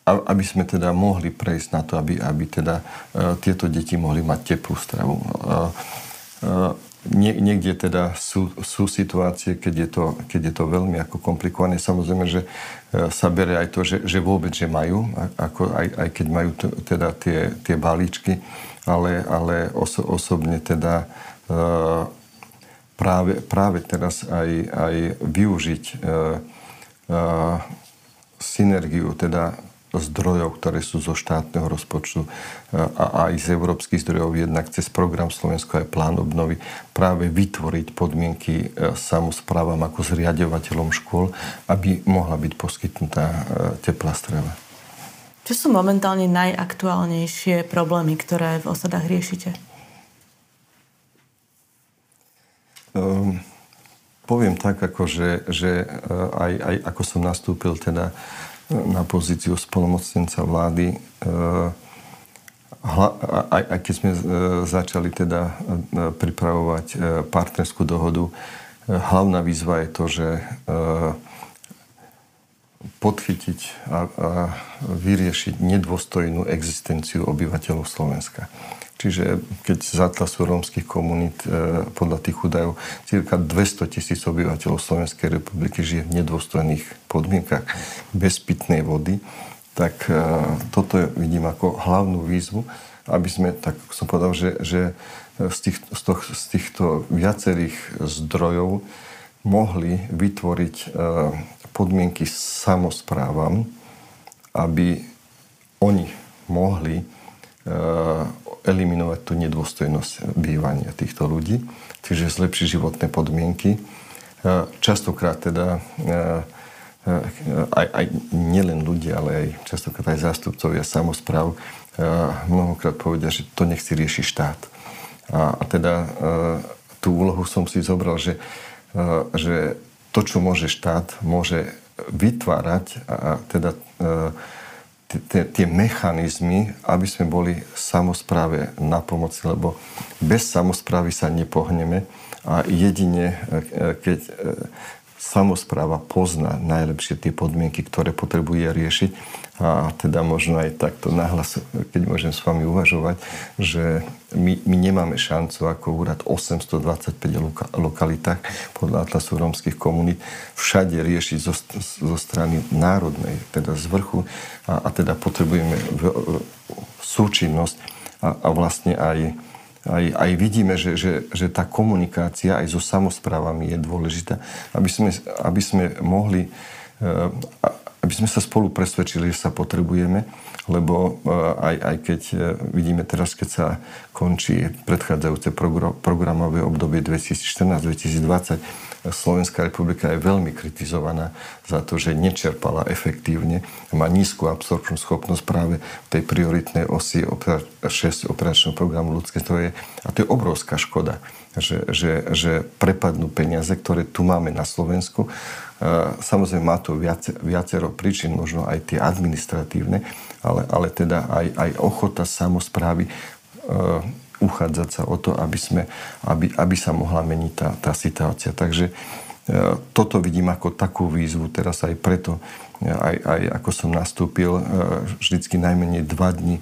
aby sme teda mohli prejsť na to, aby, aby teda uh, tieto deti mohli mať teplú stravu. Uh, uh, nie, niekde teda sú, sú situácie, keď je, to, keď je to veľmi ako komplikované. Samozrejme, že sa bere aj to, že, že vôbec, že majú, ako aj, aj keď majú t- teda tie, tie balíčky, ale, ale oso, osobne teda uh, práve, práve teraz aj, aj využiť uh, uh, synergiu teda zdrojov, ktoré sú zo štátneho rozpočtu e, a aj z európskych zdrojov, jednak cez program Slovensko aj plán obnovy, práve vytvoriť podmienky e, samozprávam ako zriadovateľom škôl, aby mohla byť poskytnutá e, teplá strela. Čo sú momentálne najaktuálnejšie problémy, ktoré v osadách riešite? Um, poviem tak, ako že, že aj, aj ako som nastúpil teda na pozíciu spolomocnenca vlády. Eh, aj, aj keď sme eh, začali teda eh, pripravovať partnerskú dohodu, hlavná výzva je to, že podchytiť a vyriešiť nedôstojnú existenciu obyvateľov Slovenska. Čiže keď z atlasu rómskych komunít e, podľa tých údajov cirka 200 tisíc obyvateľov Slovenskej republiky žije v nedôstojných podmienkach bez pitnej vody, tak e, toto vidím ako hlavnú výzvu, aby sme, tak som povedal, že, že z, tých, z, toho, z týchto viacerých zdrojov mohli vytvoriť e, podmienky samozprávam, aby oni mohli eliminovať tú nedôstojnosť bývania týchto ľudí, čiže zlepšiť životné podmienky. Častokrát teda aj, aj nielen ľudia, ale aj častokrát aj zástupcovia samozpráv mnohokrát povedia, že to nechci riešiť štát. A, a teda tú úlohu som si zobral, že, že to, čo môže štát, môže vytvárať a teda tie, mechanizmy, aby sme boli samozpráve na pomoci, lebo bez samozprávy sa nepohneme a jedine, keď e, samozpráva pozná najlepšie tie podmienky, ktoré potrebuje riešiť. A teda možno aj takto nahlas, keď môžem s vami uvažovať, že my, my nemáme šancu ako úrad 825 loka, lokalitách podľa Atlasu rómskych komunít všade riešiť zo, zo strany národnej, teda z vrchu. A, a teda potrebujeme v, v, súčinnosť a, a vlastne aj aj, aj vidíme, že, že, že tá komunikácia aj so samozprávami je dôležitá, aby sme, aby sme mohli, eh, aby sme sa spolu presvedčili, že sa potrebujeme, lebo eh, aj, aj keď eh, vidíme teraz, keď sa končí predchádzajúce programové obdobie 2014-2020, Slovenská republika je veľmi kritizovaná za to, že nečerpala efektívne, má nízku absorpčnú schopnosť práve tej prioritnej osi 6 operačného programu ľudské zdroje. A to je obrovská škoda, že, že, že prepadnú peniaze, ktoré tu máme na Slovensku. Samozrejme má to viacero príčin, možno aj tie administratívne, ale, ale teda aj, aj ochota samozprávy uchádzať sa o to, aby, sme, aby, aby sa mohla meniť tá, tá situácia. Takže e, toto vidím ako takú výzvu teraz aj preto, aj, aj ako som nastúpil, vždycky najmenej dva dni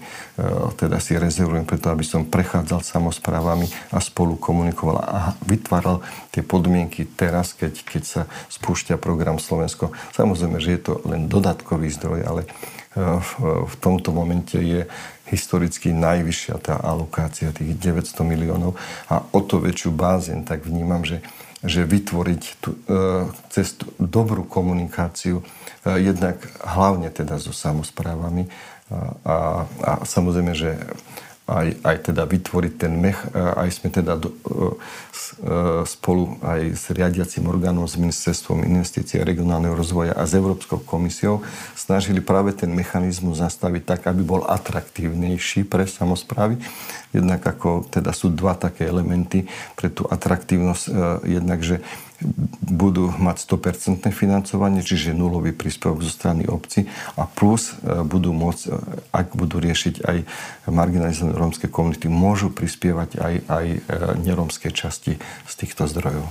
teda si rezervujem preto, aby som prechádzal samozprávami a spolu komunikoval a vytváral tie podmienky teraz, keď, keď sa spúšťa program Slovensko. Samozrejme, že je to len dodatkový zdroj, ale v tomto momente je historicky najvyššia tá alokácia tých 900 miliónov a o to väčšiu bázen tak vnímam, že, že vytvoriť tú, e, cestu dobrú komunikáciu e, jednak hlavne teda so samozprávami a, a samozrejme, že aj, aj teda vytvoriť ten mech, aj sme teda do, e, e, spolu aj s riadiacim orgánom, s Ministerstvom investícií a regionálneho rozvoja a s Európskou komisiou snažili práve ten mechanizmus nastaviť tak, aby bol atraktívnejší pre samozprávy. Jednak ako teda sú dva také elementy pre tú atraktívnosť. E, jednak, že budú mať 100% financovanie, čiže nulový príspevok zo strany obci a plus e, budú môcť, e, ak budú riešiť aj marginalizované rómske komunity, môžu prispievať aj, aj e, nerómske časti z týchto zdrojov.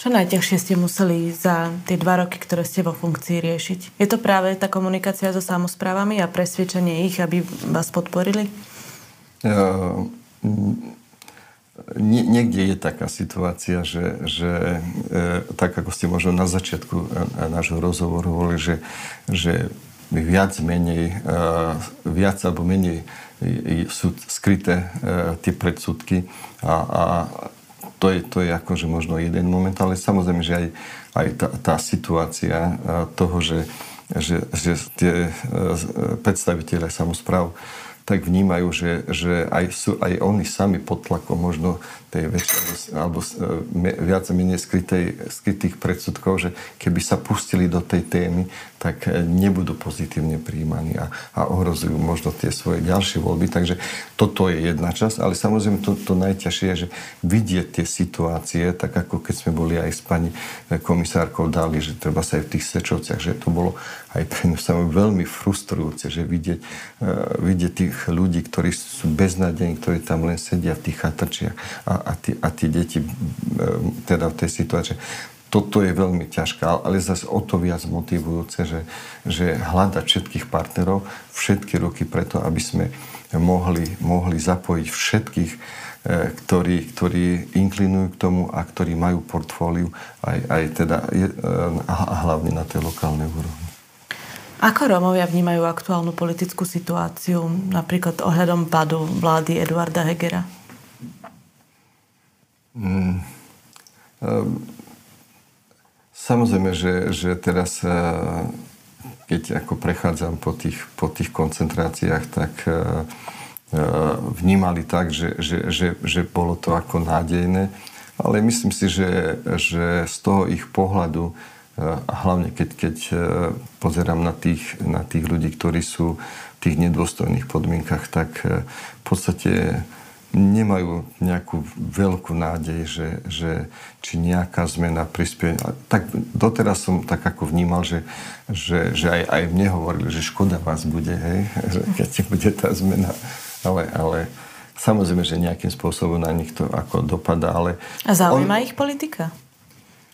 Čo najťažšie ste museli za tie dva roky, ktoré ste vo funkcii riešiť? Je to práve tá komunikácia so samozprávami a presvedčenie ich, aby vás podporili? Uh, nie, niekde je taká situácia, že, že e, tak ako ste možno na začiatku e, nášho rozhovoru hovorili, že, že viac menej, e, viac alebo menej sú skryté e, tie predsudky. A, a to je, to je akože možno jeden moment, ale samozrejme, že aj, aj tá, tá situácia e, toho, že, že, že tie e, predstaviteľe samozpráv tak vnímajú, že, že aj, sú aj oni sami pod tlakom možno tej väčšej alebo e, viac menej skrytej, skrytých predsudkov, že keby sa pustili do tej témy, tak e, nebudú pozitívne príjmaní a, a ohrozujú možno tie svoje ďalšie voľby. Takže toto je jedna časť, ale samozrejme to, to najťažšie je, že vidieť tie situácie, tak ako keď sme boli aj s pani e, komisárkou dali, že treba sa aj v tých sečovciach, že to bolo aj pre mňa veľmi frustrujúce, že vidieť, vidieť tých ľudí, ktorí sú beznádejní, ktorí tam len sedia v tých chatrčiach a, a, tí, a tí deti teda v tej situácii. Toto je veľmi ťažké, ale zase o to viac motivujúce, že, že hľadať všetkých partnerov, všetky roky preto, aby sme mohli, mohli zapojiť všetkých, e, ktorí, ktorí inklinujú k tomu a ktorí majú portfóliu aj, aj teda a hlavne na tej lokálnej úrovni. Ako Rómovia vnímajú aktuálnu politickú situáciu, napríklad ohľadom padu vlády Eduarda Hegera? Mm, um, samozrejme, že, že teraz, uh, keď ako prechádzam po tých, po tých koncentráciách, tak uh, uh, vnímali tak, že, že, že, že bolo to ako nádejné. Ale myslím si, že, že z toho ich pohľadu a hlavne keď, keď e, pozerám na tých, na tých ľudí, ktorí sú v tých nedôstojných podmienkach, tak e, v podstate nemajú nejakú veľkú nádej, že, že či nejaká zmena prispie. Tak doteraz som tak ako vnímal, že, že, že aj, aj mne hovorili, že škoda vás bude, hej, že keď bude tá zmena. Ale, ale samozrejme, že nejakým spôsobom na nich to ako dopadá. Ale A zaujíma on, ich politika?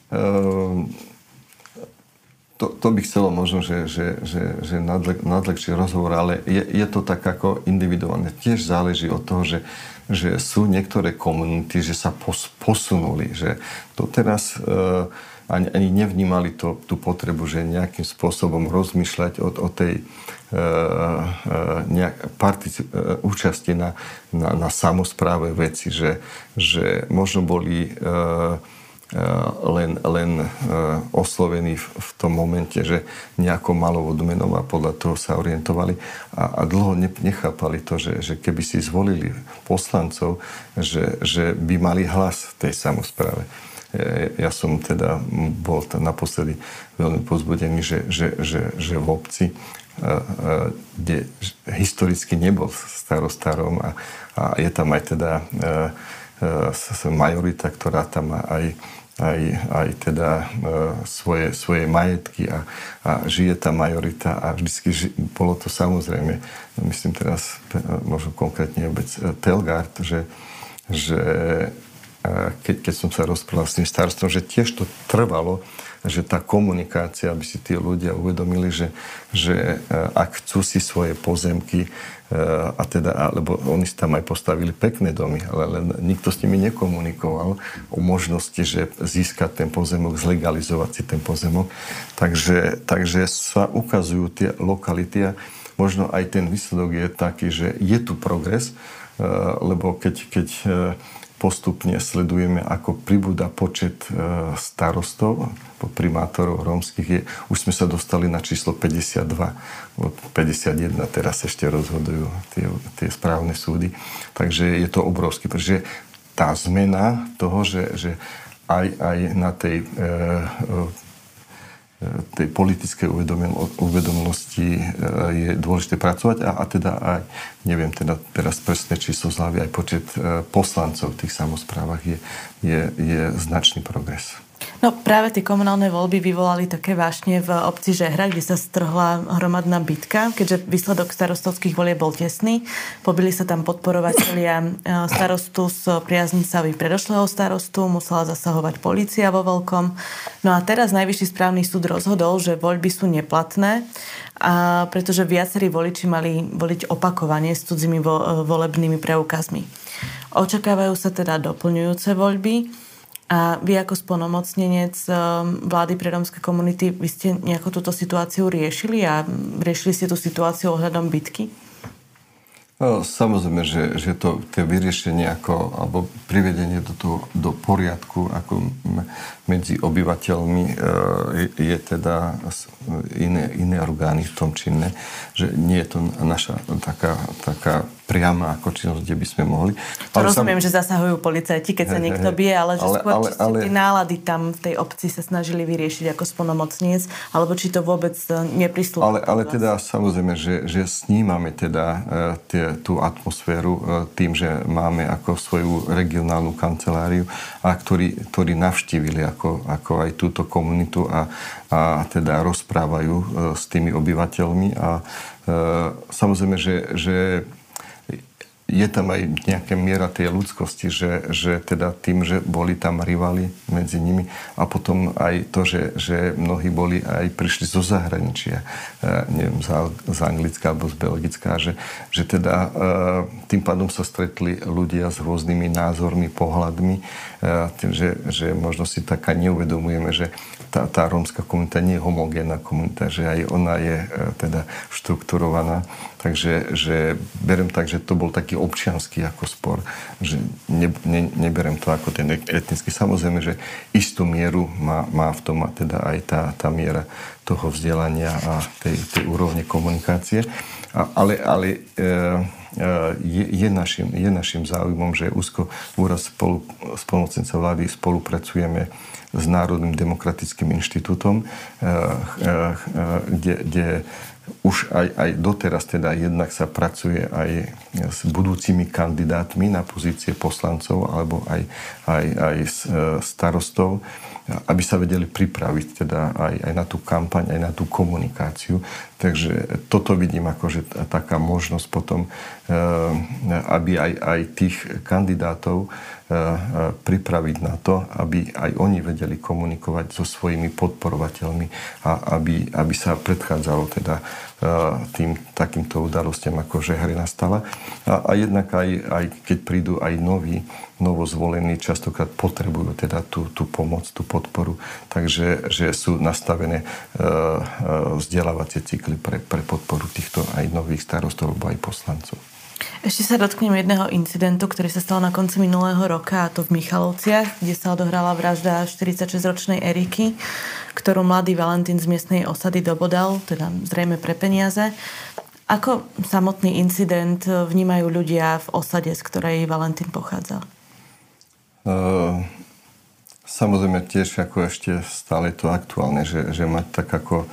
Uh, to, to by chcelo možno, že, že, že, že nadle, rozhovor, ale je, je to tak ako individuálne. Tiež záleží od toho, že, že sú niektoré komunity, že sa pos, posunuli, že doteraz uh, ani, ani nevnímali to, tú potrebu, že nejakým spôsobom rozmýšľať o, o tej uh, nejak, particip, uh, účasti na, na, na samozpráve veci, že, že možno boli Eh, len, len eh, oslovení v tom momente, že nejakou malou odmenou a podľa toho sa orientovali a, a dlho nechápali to, že, že keby si zvolili poslancov, že, že by mali hlas v tej samozpráve. Eh, ja som teda bol naposledy veľmi pozbudený, že, že, že, že v obci, kde historicky nebol starostarom a, a je tam aj teda majorita, ktorá tam má aj aj, aj teda e, svoje, svoje majetky a, a žije tá majorita a vždycky ži, bolo to samozrejme, myslím teraz e, možno konkrétne obec e, Telgard, že, že keď, keď som sa rozprával s tým starostom, že tiež to trvalo, že tá komunikácia, aby si tí ľudia uvedomili, že, že ak chcú si svoje pozemky, a teda, alebo oni si tam aj postavili pekné domy, ale, ale nikto s nimi nekomunikoval o možnosti, že získať ten pozemok, zlegalizovať si ten pozemok. Takže, takže sa ukazujú tie lokality a možno aj ten výsledok je taký, že je tu progres, lebo keď, keď postupne sledujeme, ako pribúda počet e, starostov, primátorov rómskych. Je, už sme sa dostali na číslo 52. Od 51 teraz ešte rozhodujú tie, tie správne súdy. Takže je to obrovský. Pretože tá zmena toho, že, že aj, aj na tej e, e tej politickej uvedomenosti e, je dôležité pracovať a, a teda aj, neviem teda teraz presné číslo z hlavy, aj počet e, poslancov v tých samozprávach je, je, je značný progres. No práve tie komunálne voľby vyvolali také vášne v obci Žehra, kde sa strhla hromadná bitka, keďže výsledok starostovských volieb bol tesný. Pobili sa tam podporovatelia e, starostu s priaznicami predošlého starostu, musela zasahovať policia vo veľkom. No a teraz Najvyšší správny súd rozhodol, že voľby sú neplatné, a pretože viacerí voliči mali voliť opakovanie s cudzými vo, volebnými preukazmi. Očakávajú sa teda doplňujúce voľby a vy ako splnomocnenec um, vlády pre rómske komunity, vy ste nejako túto situáciu riešili a riešili ste tú situáciu ohľadom bitky? No, samozrejme, že, že to, tie vyriešenie ako, alebo privedenie do, toho, do poriadku ako medzi obyvateľmi e, je, teda iné, iné orgány v tom činné, že nie je to naša taká, taká priama ako činnosť, kde by sme mohli. To ale rozumiem, sam... že zasahujú policajti, keď sa niekto bije, ale že ale, skôr ale, ale... tie nálady tam v tej obci sa snažili vyriešiť ako spolnomocniec, alebo či to vôbec e, neprislúbilo. Ale, ale teda samozrejme, že, že snímame teda uh, tie, tú atmosféru tým, že máme ako svoju regionálnu kanceláriu a ktorí, ktorí navštívili ako, ako aj túto komunitu a, a teda rozprávajú uh, s tými obyvateľmi. A samozrejme, že, že je tam aj nejaká miera tej ľudskosti, že, že teda tým, že boli tam rivali medzi nimi a potom aj to, že, že mnohí boli aj prišli zo zahraničia, e, neviem, z, z Anglicka alebo z Belgická, že, že teda e, tým pádom sa stretli ľudia s rôznymi názormi, pohľadmi, e, že, že možno si taká neuvedomujeme, že tá, tá rómska komunita nie je homogénna komunita, že aj ona je teda štrukturovaná. Takže že berem tak, že to bol taký občianský ako spor, že ne, ne, neberem to ako ten etnický. Samozrejme, že istú mieru má, má v tom teda aj tá, tá miera toho vzdelania a tej, tej úrovne komunikácie. A, ale ale e, e, je, je, našim, je našim záujmom, že úzko úraz spolu, spolnocenca vlády spolupracujeme s Národným demokratickým inštitútom, e, e, e, kde, kde už aj, aj doteraz teda jednak sa pracuje aj s budúcimi kandidátmi na pozície poslancov alebo aj, aj, aj starostov, aby sa vedeli pripraviť teda aj, aj na tú kampaň, aj na tú komunikáciu. Takže toto vidím ako, že taká možnosť potom, aby aj, aj tých kandidátov pripraviť na to, aby aj oni vedeli komunikovať so svojimi podporovateľmi a aby, aby sa predchádzalo teda e, tým takýmto udalostiam, ako že hry nastala. A, a jednak aj, aj keď prídu aj noví, novozvolení, častokrát potrebujú teda tú, tú pomoc, tú podporu. Takže že sú nastavené vzdelávacie cykly pre, pre podporu týchto aj nových starostov alebo aj poslancov. Ešte sa dotknem jedného incidentu, ktorý sa stal na konci minulého roka, a to v Michalovciach, kde sa odohrala vražda 46-ročnej Eriky, ktorú mladý Valentín z miestnej osady dobodal, teda zrejme pre peniaze. Ako samotný incident vnímajú ľudia v osade, z ktorej Valentín pochádzal? Uh, samozrejme tiež ako ešte stále to aktuálne, že, že mať tak ako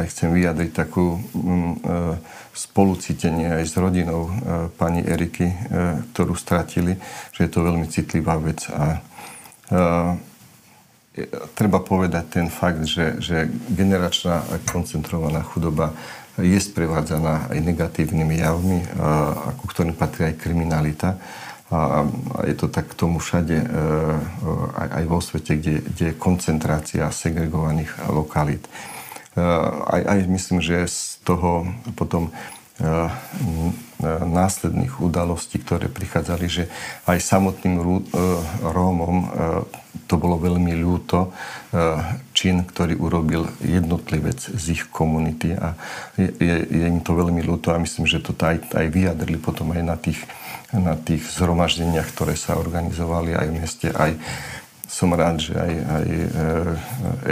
aj chcem vyjadriť takú um, uh, spolucítenie aj s rodinou e, pani Eriky, ktorú stratili, že je to veľmi citlivá vec a treba povedať ten fakt, že, že generačná a koncentrovaná chudoba je sprevádzaná aj negatívnymi javmi, ku ktorým patrí aj kriminalita. a, a je to tak k tomu všade, aj, aj vo svete, kde, kde je koncentrácia segregovaných lokalít. Aj, aj myslím, že z toho potom následných udalostí, ktoré prichádzali, že aj samotným Rómom to bolo veľmi ľúto, čin, ktorý urobil jednotlivec z ich komunity a je, je, je im to veľmi ľúto a myslím, že to aj, aj vyjadrili potom aj na tých na tých zhromaždeniach, ktoré sa organizovali aj v meste, aj som rád, že aj, aj e,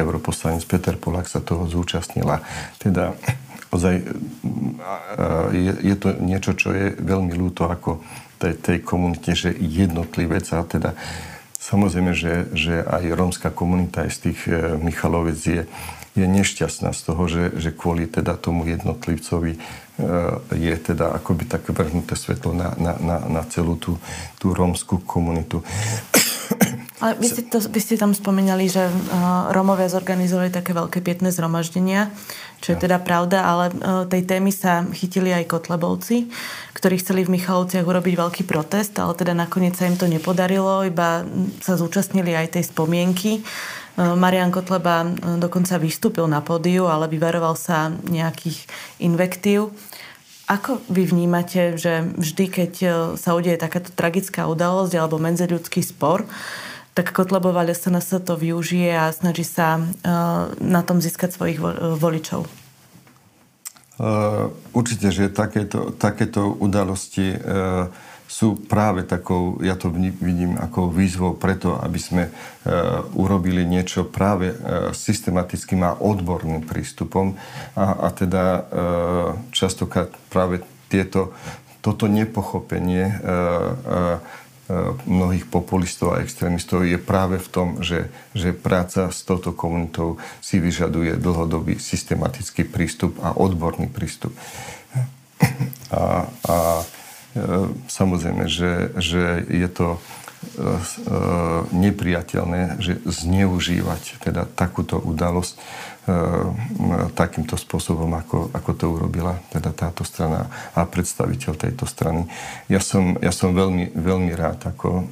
europoslanec Peter Polak sa toho zúčastnila. Teda ozaj je, je to niečo, čo je veľmi ľúto ako tej, tej komunite, že jednotlivec a teda samozrejme, že, že aj rómska komunita aj z tých e, Michalovec je, je nešťastná z toho, že, že kvôli teda tomu jednotlivcovi E, je teda akoby tak vrhnuté svetlo na, na, na, na celú tú, tú rómskú komunitu. Ale vy ste, to, vy ste tam spomínali, že uh, Rómovia zorganizovali také veľké pietné zhromaždenia, čo je ja. teda pravda, ale uh, tej témy sa chytili aj Kotlebovci, ktorí chceli v Michalovciach urobiť veľký protest, ale teda nakoniec sa im to nepodarilo, iba sa zúčastnili aj tej spomienky. Uh, Marian Kotleba uh, dokonca vystúpil na pódiu, ale vyvaroval sa nejakých invektív. Ako vy vnímate, že vždy, keď e, sa udeje takáto tragická udalosť alebo medziľudský spor, tak Kotlebová SNS to využije a snaží sa e, na tom získať svojich voličov? Uh, určite, že takéto, takéto udalosti uh, sú práve takou, ja to vidím ako výzvou preto, aby sme e, urobili niečo práve e, systematickým a odborným prístupom a, a teda e, častokrát práve tieto, toto nepochopenie mnohých populistov a extrémistov je práve v tom, že, že práca s touto komunitou si vyžaduje dlhodobý systematický prístup a odborný prístup. A, a E, samozrejme, že, že je to e, e, nepriateľné, že zneužívať teda takúto udalosť takýmto spôsobom, ako, ako to urobila teda táto strana a predstaviteľ tejto strany. Ja som, ja som veľmi, veľmi rád, ako,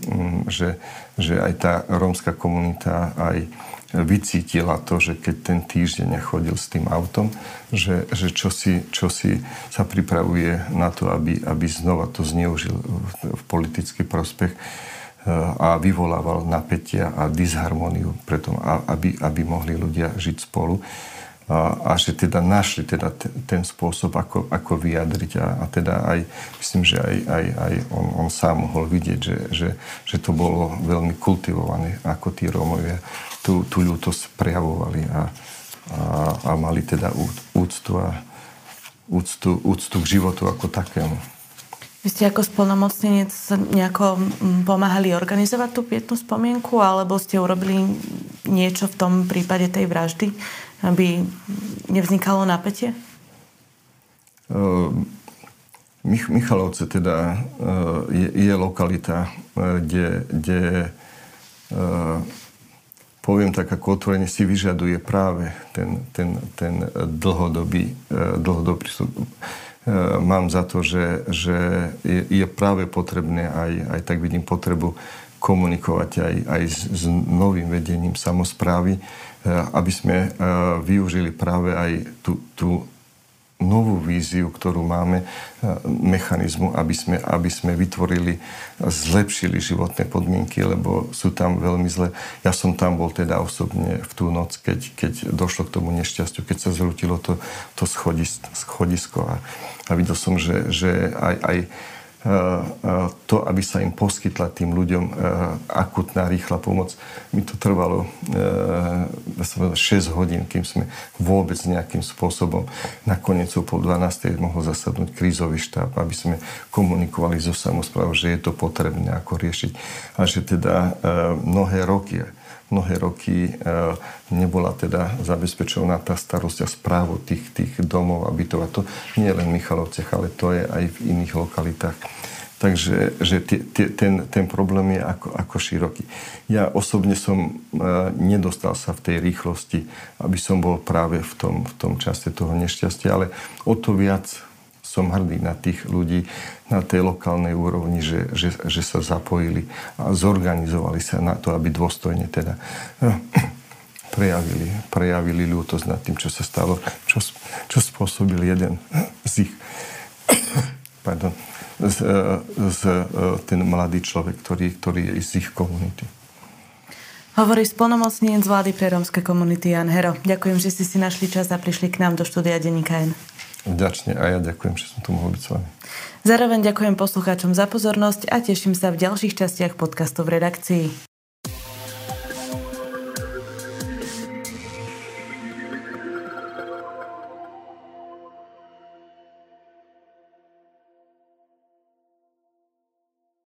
že, že aj tá rómska komunita, aj vycítila to, že keď ten týždeň chodil s tým autom, že, že čo, si, čo si sa pripravuje na to, aby, aby znova to zneužil v, politický prospech e, a vyvolával napätia a disharmóniu preto, aby, aby mohli ľudia žiť spolu. A, a že teda našli teda t- ten spôsob, ako, ako vyjadriť a, a teda aj, myslím, že aj, aj, aj on, on sám mohol vidieť, že, že, že to bolo veľmi kultivované, ako tí Rómovia tú, tú ľútosť prejavovali a, a, a mali teda úctu a úctu, úctu k životu ako takému. Vy ste ako spolnomocnenec nejako pomáhali organizovať tú pietnú spomienku, alebo ste urobili niečo v tom prípade tej vraždy, aby nevznikalo napätie? Uh, Mich- Michalovce teda uh, je, je lokalita, uh, kde, kde uh, poviem tak ako otvorene, si vyžaduje práve ten, ten, ten dlhodobý, dlhodobý prístup. E, mám za to, že, že je, je práve potrebné, aj, aj tak vidím potrebu komunikovať aj, aj s, s novým vedením samozprávy, e, aby sme využili práve aj tú, tú novú víziu, ktorú máme, e, mechanizmu, aby sme, aby sme vytvorili, zlepšili životné podmienky, lebo sú tam veľmi zle. Ja som tam bol teda osobne v tú noc, keď, keď došlo k tomu nešťastiu, keď sa zrutilo to, to schodisko a, a videl som, že, že aj, aj to, aby sa im poskytla tým ľuďom akutná, rýchla pomoc. Mi to trvalo 6 hodín, kým sme vôbec nejakým spôsobom nakoniec o pol 12. mohol zasadnúť krízový štáb, aby sme komunikovali so samozprávou, že je to potrebné ako riešiť. A že teda mnohé roky mnohé roky e, nebola teda zabezpečovaná tá starosť a správu tých, tých domov a bytov. A to nie len v Michalovciach, ale to je aj v iných lokalitách. Takže že tie, tie, ten, ten problém je ako, ako široký. Ja osobne som e, nedostal sa v tej rýchlosti, aby som bol práve v tom, v tom čase toho nešťastia, ale o to viac som hrdý na tých ľudí na tej lokálnej úrovni, že, že, že sa zapojili a zorganizovali sa na to, aby dôstojne teda prejavili, prejavili ľútosť nad tým, čo sa stalo, čo, čo spôsobil jeden z ich pardon, z, z, ten mladý človek, ktorý, ktorý je z ich komunity. Hovorí splnomocnien z vlády pre rómske komunity Jan Hero. Ďakujem, že ste si našli čas a prišli k nám do štúdia Denika N. Vďačne a ja ďakujem, že som tu mohol byť s vami. Zároveň ďakujem poslucháčom za pozornosť a teším sa v ďalších častiach podcastu v redakcii.